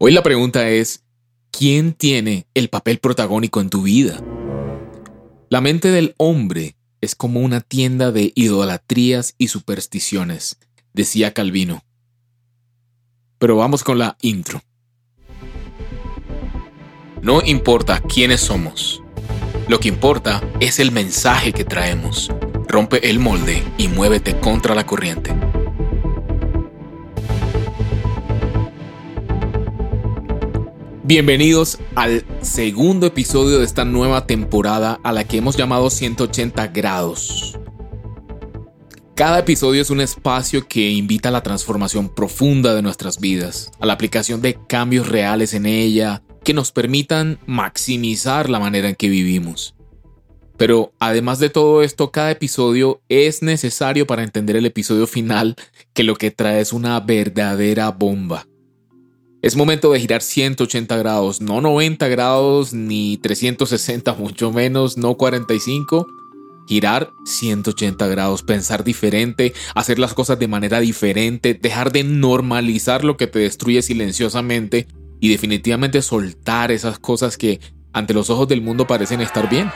Hoy la pregunta es, ¿quién tiene el papel protagónico en tu vida? La mente del hombre es como una tienda de idolatrías y supersticiones, decía Calvino. Pero vamos con la intro. No importa quiénes somos, lo que importa es el mensaje que traemos. Rompe el molde y muévete contra la corriente. Bienvenidos al segundo episodio de esta nueva temporada a la que hemos llamado 180 grados. Cada episodio es un espacio que invita a la transformación profunda de nuestras vidas, a la aplicación de cambios reales en ella que nos permitan maximizar la manera en que vivimos. Pero además de todo esto, cada episodio es necesario para entender el episodio final, que lo que trae es una verdadera bomba. Es momento de girar 180 grados, no 90 grados ni 360, mucho menos, no 45. Girar 180 grados, pensar diferente, hacer las cosas de manera diferente, dejar de normalizar lo que te destruye silenciosamente y definitivamente soltar esas cosas que ante los ojos del mundo parecen estar bien.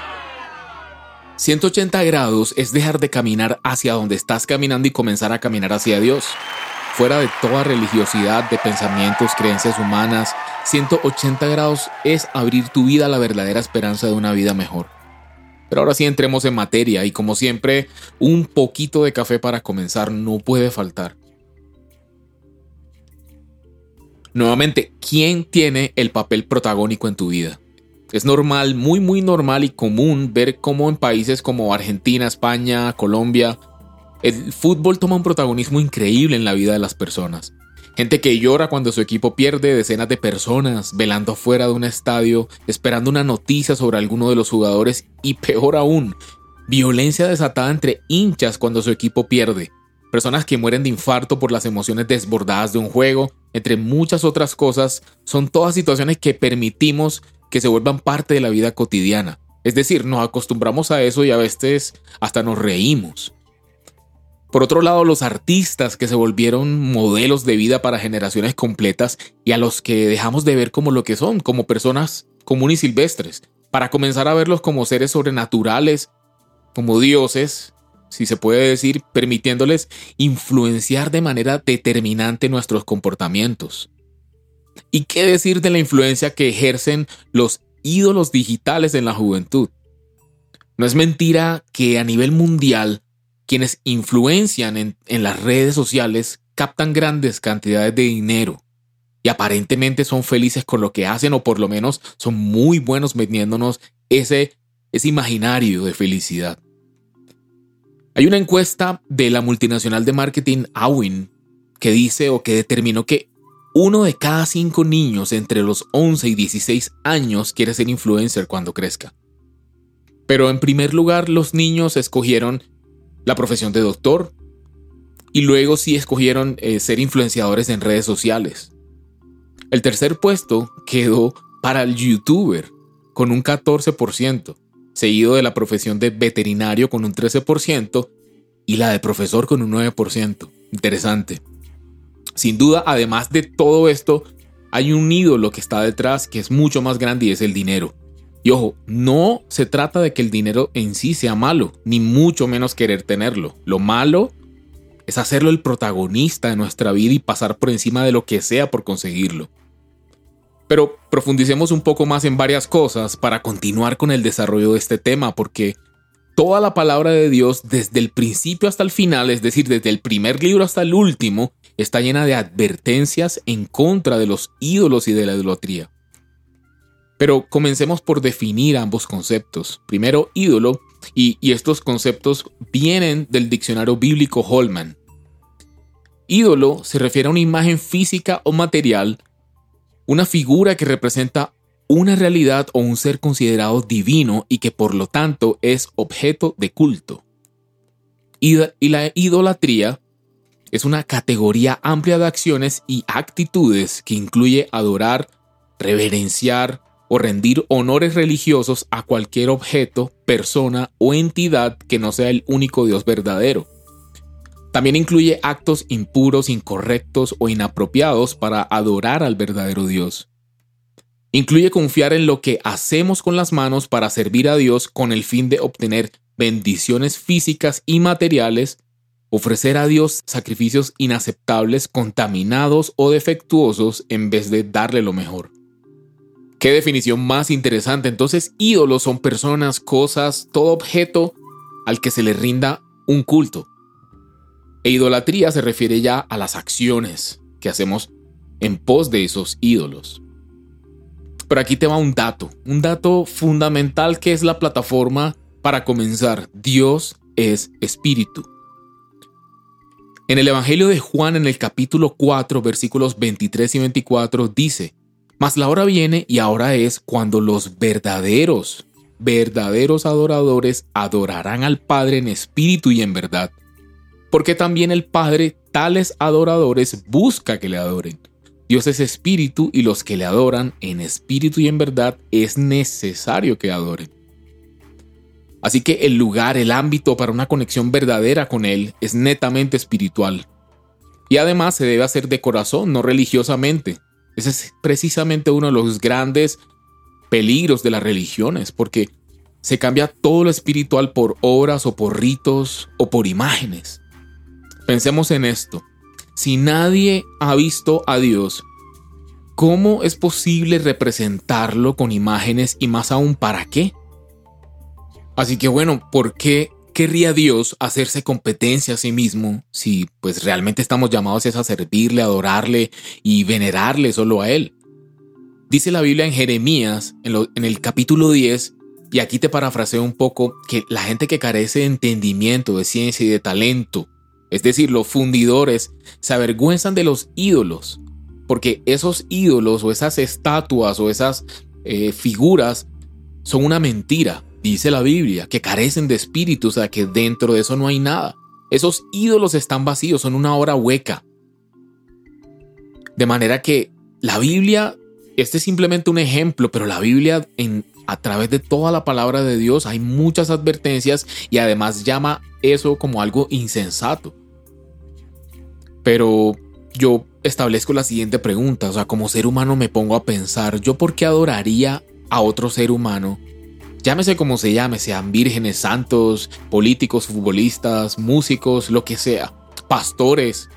180 grados es dejar de caminar hacia donde estás caminando y comenzar a caminar hacia Dios fuera de toda religiosidad, de pensamientos, creencias humanas. 180 grados es abrir tu vida a la verdadera esperanza de una vida mejor. Pero ahora sí entremos en materia y como siempre, un poquito de café para comenzar no puede faltar. Nuevamente, ¿quién tiene el papel protagónico en tu vida? Es normal, muy muy normal y común ver cómo en países como Argentina, España, Colombia, el fútbol toma un protagonismo increíble en la vida de las personas. Gente que llora cuando su equipo pierde, decenas de personas velando afuera de un estadio, esperando una noticia sobre alguno de los jugadores y peor aún, violencia desatada entre hinchas cuando su equipo pierde. Personas que mueren de infarto por las emociones desbordadas de un juego, entre muchas otras cosas, son todas situaciones que permitimos que se vuelvan parte de la vida cotidiana. Es decir, nos acostumbramos a eso y a veces hasta nos reímos. Por otro lado, los artistas que se volvieron modelos de vida para generaciones completas y a los que dejamos de ver como lo que son, como personas comunes y silvestres, para comenzar a verlos como seres sobrenaturales, como dioses, si se puede decir, permitiéndoles influenciar de manera determinante nuestros comportamientos. ¿Y qué decir de la influencia que ejercen los ídolos digitales en la juventud? No es mentira que a nivel mundial quienes influencian en, las redes sociales captan grandes cantidades de dinero y aparentemente son felices con lo que hacen o por lo menos son muy buenos vendiéndonos ese, ese imaginario de felicidad. Hay una encuesta de la multinacional de marketing Awin que dice o que determinó que uno de cada cinco niños entre los 11 y 16 años quiere ser influencer cuando crezca. Pero en primer lugar los niños escogieron la profesión de doctor y luego sí escogieron eh, ser influenciadores en redes sociales. El tercer puesto quedó para el youtuber con un 14%, seguido de la profesión de veterinario con un 13% y la de profesor con un 9%. Interesante. Sin duda, además de todo esto, hay un ídolo que está detrás que es mucho más grande y es el dinero. Y ojo, no se trata de que el dinero en sí sea malo, ni mucho menos querer tenerlo. Lo malo es hacerlo el protagonista de nuestra vida y pasar por encima de lo que sea por conseguirlo. Pero profundicemos un poco más en varias cosas para continuar con el desarrollo de este tema, porque toda la palabra de Dios, desde el principio hasta el final, es decir, desde el primer libro hasta el último, está llena de advertencias en contra de los ídolos y de la idolatría. Pero comencemos por definir ambos conceptos. Primero, ídolo, y, estos conceptos vienen del diccionario bíblico Holman. Ídolo se refiere a una imagen física o material, una figura que representa una realidad o un ser considerado divino y que por lo tanto es objeto de culto. Y la idolatría es una categoría amplia de acciones y actitudes que incluye adorar, reverenciar, o rendir honores religiosos a cualquier objeto, persona o entidad que no sea el único Dios verdadero. También incluye actos impuros, incorrectos o inapropiados para adorar al verdadero Dios. Incluye confiar en lo que hacemos con las manos para servir a Dios con el fin de obtener bendiciones físicas y materiales, ofrecer a Dios sacrificios inaceptables, contaminados o defectuosos en vez de darle lo mejor. Qué definición más interesante. Entonces, ídolos son personas, cosas, todo objeto al que se le rinda un culto. E idolatría se refiere ya a las acciones que hacemos en pos de esos ídolos. Pero aquí te va un dato, un dato fundamental que es la plataforma para comenzar. Dios es espíritu. En el Evangelio de Juan en el capítulo 4 versículos 23 y 24 dice, Mas la hora viene y ahora es cuando los verdaderos, verdaderos adoradores adorarán al Padre en espíritu y en verdad. Porque también el Padre tales adoradores busca que le adoren. Dios es espíritu y los que le adoran en espíritu y en verdad es necesario que adoren. Así que el lugar, el ámbito para una conexión verdadera con Él es netamente espiritual. Y además se debe hacer de corazón, no religiosamente. Ese es precisamente uno de los grandes peligros de las religiones, porque se cambia todo lo espiritual por obras o por ritos o por imágenes. Pensemos en esto. Si nadie ha visto a Dios, ¿cómo es posible representarlo con imágenes y más aún para qué? Así que bueno, ¿por qué querría Dios hacerse competencia a sí mismo si pues realmente estamos llamados a servirle, adorarle y venerarle solo a Él? Dice la Biblia en Jeremías, en, el capítulo 10, y aquí te parafraseo un poco, que la gente que carece de entendimiento, de ciencia y de talento, es decir, los fundidores, se avergüenzan de los ídolos, porque esos ídolos o esas estatuas o esas eh, figuras son una mentira, dice la Biblia, que carecen de espíritu, o sea que dentro de eso no hay nada. Esos ídolos están vacíos, son una hora hueca. De manera que la Biblia, este es simplemente un ejemplo, pero la Biblia en, a través de toda la palabra de Dios hay muchas advertencias y además llama eso como algo insensato. Pero yo establezco la siguiente pregunta, o sea, como ser humano me pongo a pensar, ¿yo por qué adoraría a otro ser humano llámese como se llame, sean vírgenes, santos, políticos, futbolistas, músicos, lo que sea, pastores.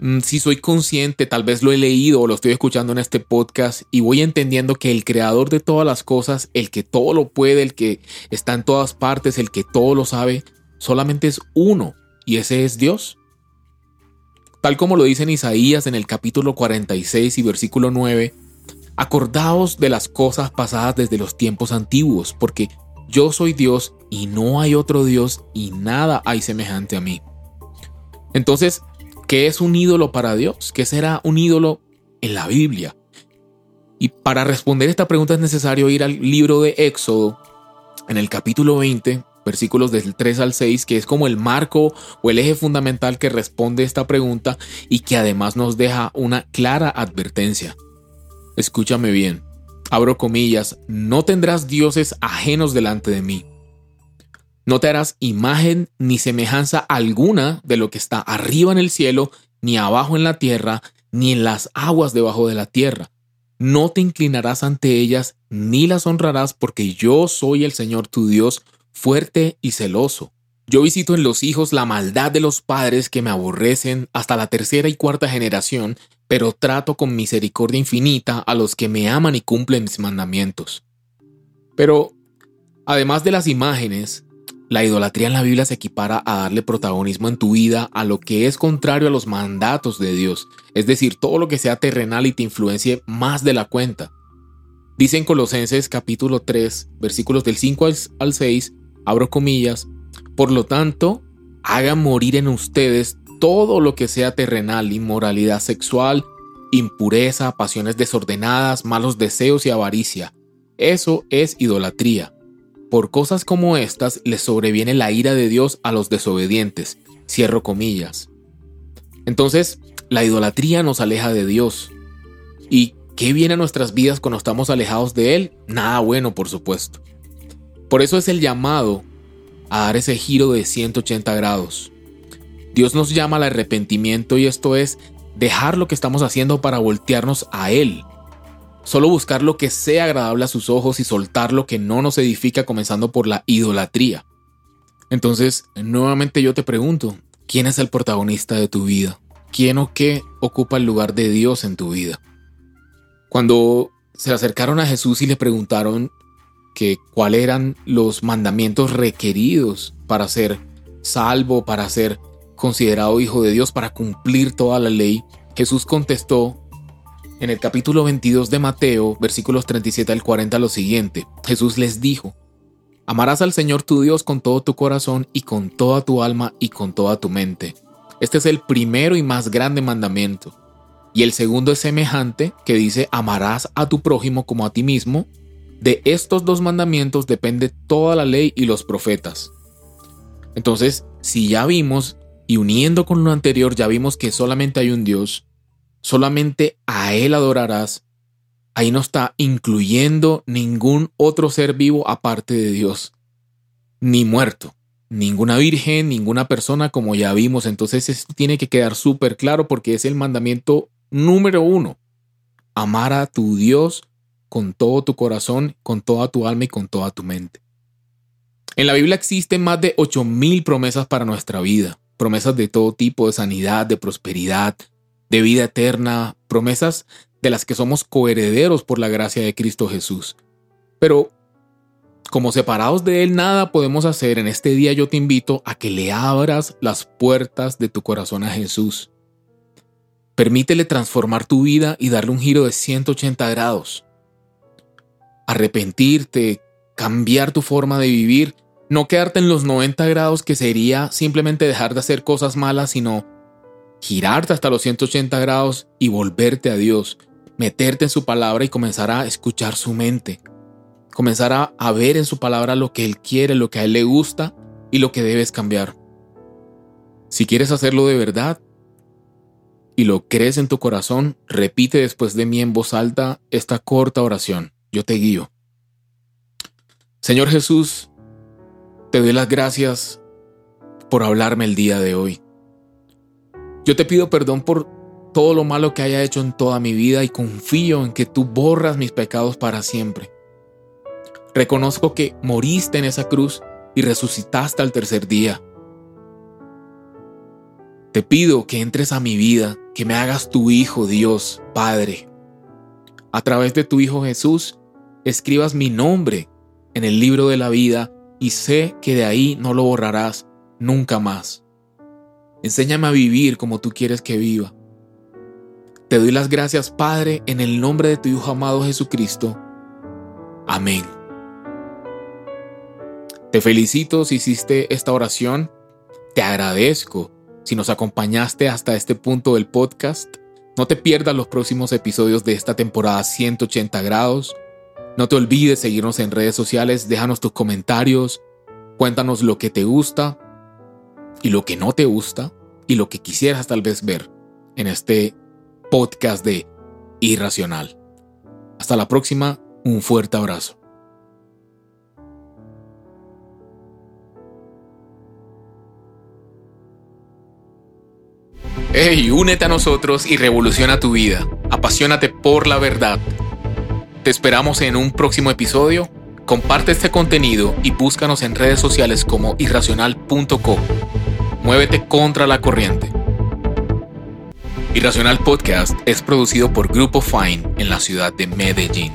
Mm, si soy consciente, tal vez lo he leído o lo estoy escuchando en este podcast y voy entendiendo que el creador de todas las cosas, el que todo lo puede, el que está en todas partes, el que todo lo sabe, solamente es uno y ese es Dios. Tal como lo dice en Isaías en el capítulo 46 y versículo 9, Acordaos de las cosas pasadas desde los tiempos antiguos, porque yo soy Dios y no hay otro Dios y nada hay semejante a mí. Entonces, ¿qué es un ídolo para Dios? ¿Qué será un ídolo en la Biblia? Y para responder esta pregunta es necesario ir al libro de Éxodo, en el capítulo 20, versículos del 3 al 6, que es como el marco o el eje fundamental que responde esta pregunta y que además nos deja una clara advertencia. Escúchame bien. Abro comillas, no tendrás dioses ajenos delante de mí. No te harás imagen ni semejanza alguna de lo que está arriba en el cielo, ni abajo en la tierra, ni en las aguas debajo de la tierra. No te inclinarás ante ellas, ni las honrarás, porque yo soy el Señor tu Dios, fuerte y celoso. Yo visito en los hijos la maldad de los padres que me aborrecen hasta la tercera y cuarta generación pero trato con misericordia infinita a los que me aman y cumplen mis mandamientos. Pero, además de las imágenes, la idolatría en la Biblia se equipara a darle protagonismo en tu vida a lo que es contrario a los mandatos de Dios, es decir, todo lo que sea terrenal y te influencie más de la cuenta. Dice en Colosenses capítulo 3, versículos del 5 al 6, abro comillas, por lo tanto, hagan morir en ustedes todo lo que sea terrenal, inmoralidad sexual, impureza, pasiones desordenadas, malos deseos y avaricia. Eso es idolatría. Por cosas como estas les sobreviene la ira de Dios a los desobedientes. Cierro comillas. Entonces, la idolatría nos aleja de Dios. ¿Y qué viene a nuestras vidas cuando estamos alejados de Él? Nada bueno, por supuesto. Por eso es el llamado a dar ese giro de 180 grados. Dios nos llama al arrepentimiento y esto es dejar lo que estamos haciendo para voltearnos a Él. Solo buscar lo que sea agradable a sus ojos y soltar lo que no nos edifica comenzando por la idolatría. Entonces, nuevamente yo te pregunto, ¿quién es el protagonista de tu vida? ¿Quién o qué ocupa el lugar de Dios en tu vida? Cuando se acercaron a Jesús y le preguntaron que cuáles eran los mandamientos requeridos para ser salvo, para ser considerado hijo de Dios, para cumplir toda la ley, Jesús contestó en el capítulo 22 de Mateo, versículos 37 al 40 lo siguiente. Jesús les dijo, Amarás al Señor tu Dios con todo tu corazón y con toda tu alma y con toda tu mente. Este es el primero y más grande mandamiento. Y el segundo es semejante, que dice, amarás a tu prójimo como a ti mismo. De estos dos mandamientos depende toda la ley y los profetas. Entonces, si ya vimos, y uniendo con lo anterior, ya vimos que solamente hay un Dios, solamente a Él adorarás, ahí no está incluyendo ningún otro ser vivo aparte de Dios, ni muerto, ninguna virgen, ninguna persona como ya vimos. Entonces esto tiene que quedar súper claro porque es el mandamiento número uno. Amar a tu Dios con todo tu corazón, con toda tu alma y con toda tu mente. En la Biblia existen más de 8.000 promesas para nuestra vida, promesas de todo tipo, de sanidad, de prosperidad, de vida eterna, promesas de las que somos coherederos por la gracia de Cristo Jesús. Pero como separados de Él nada podemos hacer, en este día yo te invito a que le abras las puertas de tu corazón a Jesús. Permítele transformar tu vida y darle un giro de 180 grados. Arrepentirte, cambiar tu forma de vivir, no quedarte en los 90 grados que sería simplemente dejar de hacer cosas malas, sino girarte hasta los 180 grados y volverte a Dios, meterte en su palabra y comenzar a escuchar su mente. Comenzar a, ver en su palabra lo que Él quiere, lo que a Él le gusta y lo que debes cambiar. Si quieres hacerlo de verdad y lo crees en tu corazón, repite después de mí en voz alta esta corta oración. Yo te guío. Señor Jesús, te doy las gracias por hablarme el día de hoy. Yo te pido perdón por todo lo malo que haya hecho en toda mi vida y confío en que tú borras mis pecados para siempre. Reconozco que moriste en esa cruz y resucitaste al tercer día. Te pido que entres a mi vida, que me hagas tu Hijo, Dios, Padre. A través de tu Hijo Jesús, escribas mi nombre en el libro de la vida y sé que de ahí no lo borrarás nunca más. Enséñame a vivir como tú quieres que viva. Te doy las gracias, Padre, en el nombre de tu Hijo amado Jesucristo. Amén. Te felicito si hiciste esta oración. Te agradezco si nos acompañaste hasta este punto del podcast. No te pierdas los próximos episodios de esta temporada 180 grados. No te olvides seguirnos en redes sociales, déjanos tus comentarios, cuéntanos lo que te gusta y lo que no te gusta y lo que quisieras tal vez ver en este podcast de Irracional. Hasta la próxima, un fuerte abrazo. Hey, únete a nosotros y revoluciona tu vida. Apasionate por la verdad. Te esperamos en un próximo episodio. Comparte este contenido y búscanos en redes sociales como irracional.co. Muévete contra la corriente. Irracional Podcast es producido por Grupo Fine en la ciudad de Medellín.